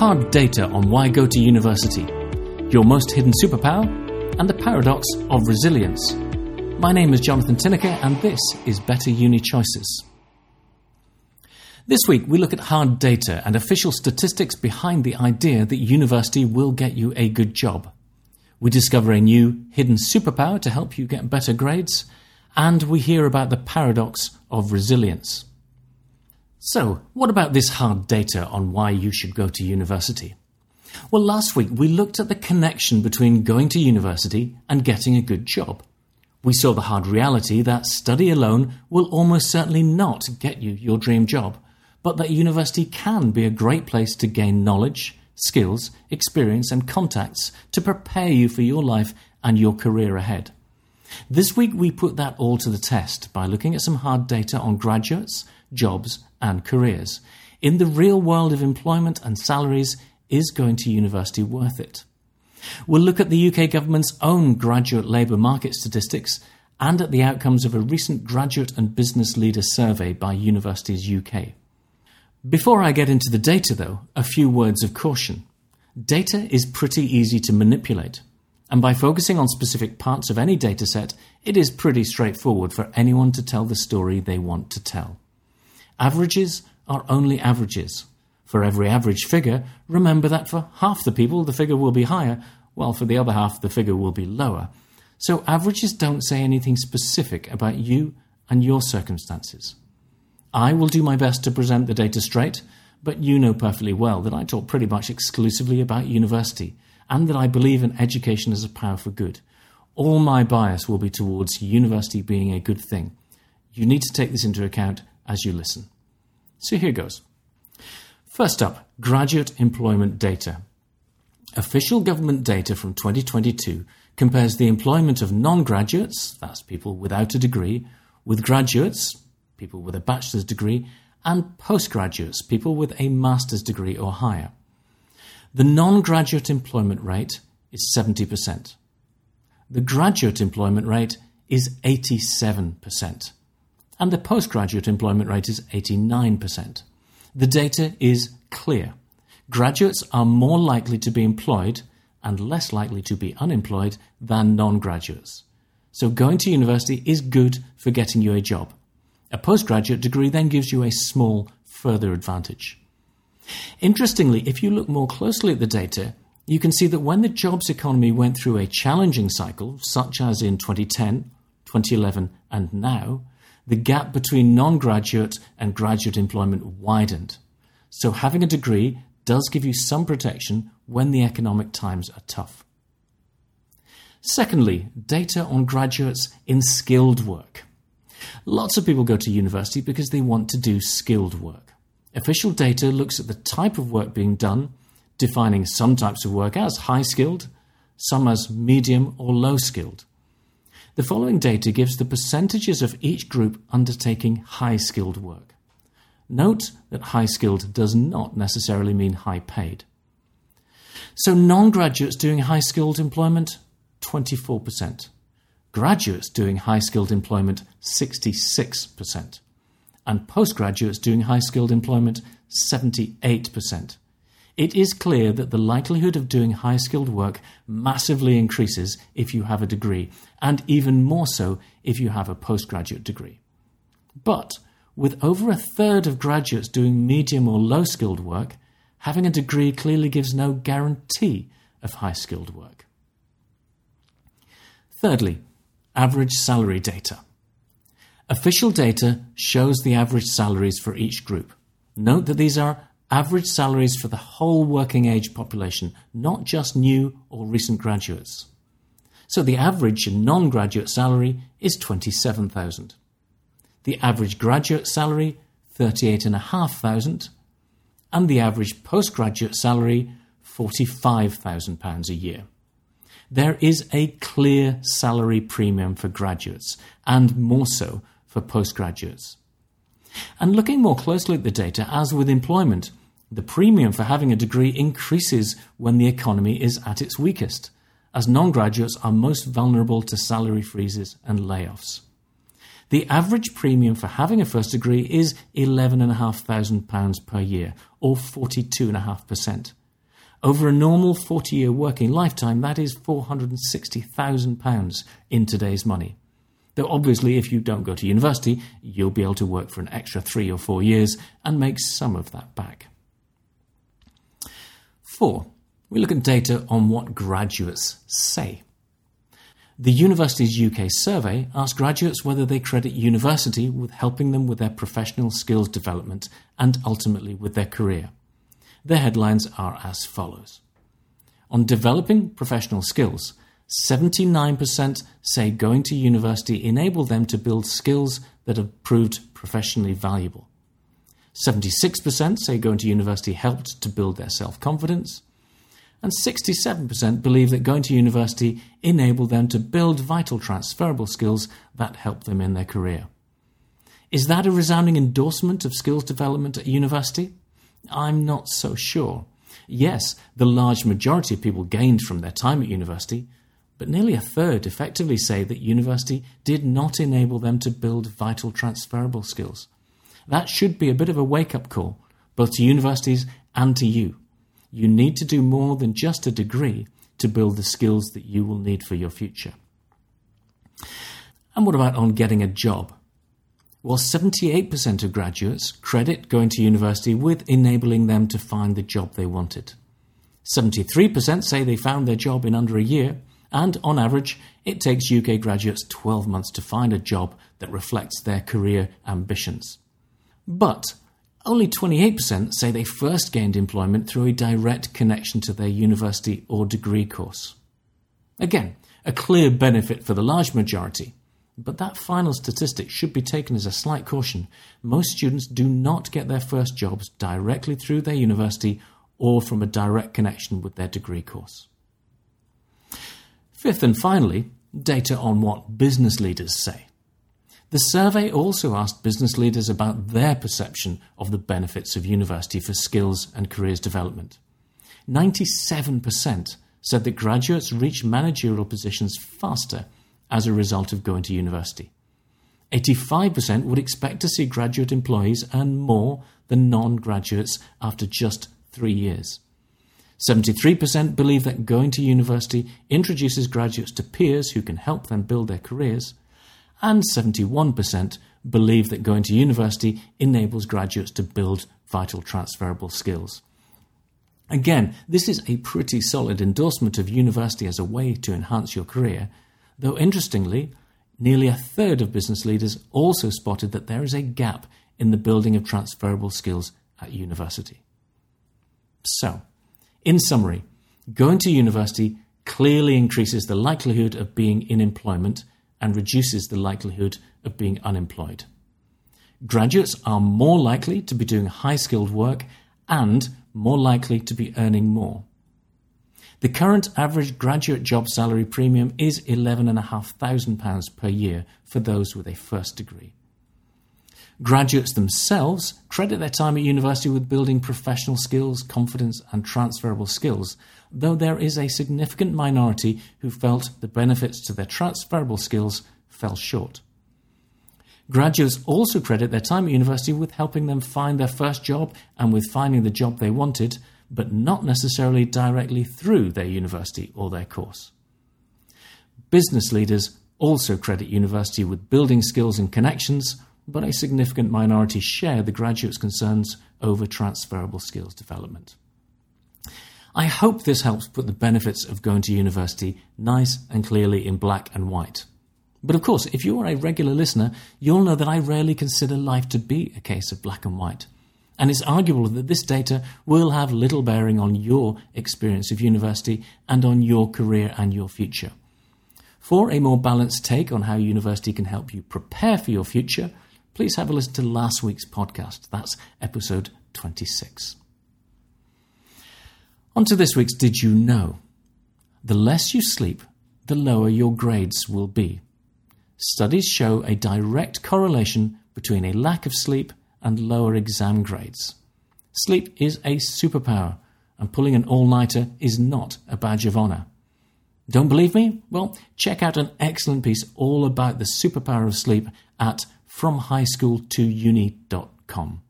hard data on why go to university, your most hidden superpower, and the paradox of resilience. My name is Jonathan Tinnicker, and this is Better Uni Choices. This week, we look at hard data and official statistics behind the idea that university will get you a good job. We discover a new hidden superpower to help you get better grades, and we hear about the paradox of resilience. So, what about this hard data on why you should go to university? Well, last week we looked at the connection between going to university and getting a good job. We saw the hard reality that study alone will almost certainly not get you your dream job, but that university can be a great place to gain knowledge, skills, experience, and contacts to prepare you for your life and your career ahead. This week we put that all to the test by looking at some hard data on graduates, jobs, and careers. In the real world of employment and salaries, is going to university worth it? We'll look at the UK government's own graduate labour market statistics and at the outcomes of a recent graduate and business leader survey by Universities UK. Before I get into the data, though, a few words of caution. Data is pretty easy to manipulate, and by focusing on specific parts of any dataset, it is pretty straightforward for anyone to tell the story they want to tell. Averages are only averages. For every average figure, remember that for half the people the figure will be higher, while for the other half the figure will be lower. So averages don't say anything specific about you and your circumstances. I will do my best to present the data straight, but you know perfectly well that I talk pretty much exclusively about university and that I believe in education as a power for good. All my bias will be towards university being a good thing. You need to take this into account as you listen. So here goes. First up, graduate employment data. Official government data from 2022 compares the employment of non graduates, that's people without a degree, with graduates, people with a bachelor's degree, and postgraduates, people with a master's degree or higher. The non graduate employment rate is 70%. The graduate employment rate is 87% and the postgraduate employment rate is 89%. The data is clear. Graduates are more likely to be employed and less likely to be unemployed than non graduates. So going to university is good for getting you a job. A postgraduate degree then gives you a small further advantage. Interestingly, if you look more closely at the data, you can see that when the jobs economy went through a challenging cycle, such as in 2010, 2011, and now, the gap between non graduate and graduate employment widened. So having a degree does give you some protection when the economic times are tough. Secondly, data on graduates in skilled work. Lots of people go to university because they want to do skilled work. Official data looks at the type of work being done, defining some types of work as high skilled, some as medium or low skilled. The following data gives the percentages of each group undertaking high skilled work. Note that high skilled does not necessarily mean high paid. So, non graduates doing high skilled employment, 24%. Graduates doing high skilled employment, 66%. And postgraduates doing high skilled employment, 78% it is clear that the likelihood of doing high skilled work massively increases if you have a degree, and even more so if you have a postgraduate degree. But with over a third of graduates doing medium or low skilled work, having a degree clearly gives no guarantee of high skilled work. Thirdly, average salary data. Official data shows the average salaries for each group. Note that these are average salaries for the whole working age population, not just new or recent graduates. So the average non graduate salary is 27,000. The average graduate salary 38,500 and the average postgraduate salary £45,000 a year. There is a clear salary premium for graduates and more so for postgraduates. And looking more closely at the data, as with employment, the premium for having a degree increases when the economy is at its weakest, as non graduates are most vulnerable to salary freezes and layoffs. The average premium for having a first degree is £11,500 per year, or 42.5%. Over a normal 40 year working lifetime, that is £460,000 in today's money. Though obviously, if you don't go to university, you'll be able to work for an extra three or four years and make some of that back. Four, we look at data on what graduates say. The Universities UK survey asked graduates whether they credit university with helping them with their professional skills development and ultimately with their career. Their headlines are as follows On developing professional skills, 79% say going to university enabled them to build skills that have proved professionally valuable. 76% say going to university helped to build their self confidence and 67% believe that going to university enabled them to build vital transferable skills that help them in their career. Is that a resounding endorsement of skills development at university? I'm not so sure. Yes, the large majority of people gained from their time at university, but nearly a third effectively say that university did not enable them to build vital transferable skills. That should be a bit of a wake up call, both to universities and to you you need to do more than just a degree to build the skills that you will need for your future. And what about on getting a job? Well, 78% of graduates credit going to university with enabling them to find the job they wanted. 73% say they found their job in under a year, and on average, it takes UK graduates 12 months to find a job that reflects their career ambitions. But only 28% say they first gained employment through a direct connection to their university or degree course. Again, a clear benefit for the large majority, but that final statistic should be taken as a slight caution. Most students do not get their first jobs directly through their university or from a direct connection with their degree course. Fifth and finally, data on what business leaders say. The survey also asked business leaders about their perception of the benefits of university for skills and careers development. 97% said that graduates reach managerial positions faster as a result of going to university. 85% would expect to see graduate employees earn more than non graduates after just three years. 73% believe that going to university introduces graduates to peers who can help them build their careers, and 71% believe that going to university enables graduates to build vital transferable skills. Again, this is a pretty solid endorsement of university as a way to enhance your career, though interestingly, nearly a third of business leaders also spotted that there is a gap in the building of transferable skills at university. So, in summary, going to university clearly increases the likelihood of being in employment and reduces the likelihood of being unemployed. Graduates are more likely to be doing high skilled work and more likely to be earning more. The current average graduate job salary premium is £11,500 per year for those with a first degree. Graduates themselves credit their time at university with building professional skills, confidence, and transferable skills, though there is a significant minority who felt the benefits to their transferable skills fell short. Graduates also credit their time at university with helping them find their first job and with finding the job they wanted, but not necessarily directly through their university or their course. Business leaders also credit university with building skills and connections but a significant minority share the graduate's concerns over transferable skills development. I hope this helps put the benefits of going to university nice and clearly in black and white. But of course, if you are a regular listener, you'll know that I rarely consider life to be a case of black and white. And it's arguable that this data will have little bearing on your experience of university and on your career and your future. For a more balanced take on how university can help you prepare for your future, please have a listen to last week's podcast. That's episode 26. On to this week's Did You Know? The less you sleep, the lower your grades will be. Studies show a direct correlation between a lack of sleep and lower exam grades. Sleep is a superpower, and pulling an all nighter is not a badge of honour. Don't believe me? Well, check out an excellent piece all about the superpower of sleep at fromhighschooltouni.com.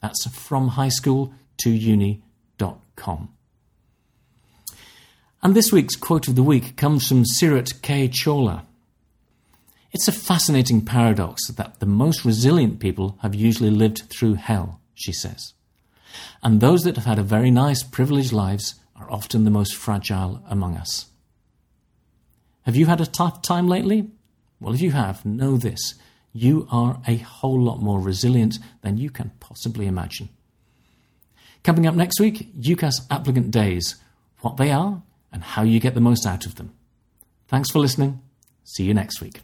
That's fromhighschooltouni.com. And this week's quote of the week comes from Sirat K. Chola. It's a fascinating paradox that the most resilient people have usually lived through hell, she says. And those that have had a very nice, privileged lives are often the most fragile among us. Have you had a tough time lately? Well, if you have, know this you are a whole lot more resilient than you can possibly imagine. Coming up next week, UCAS applicant days, what they are and how you get the most out of them. Thanks for listening. See you next week.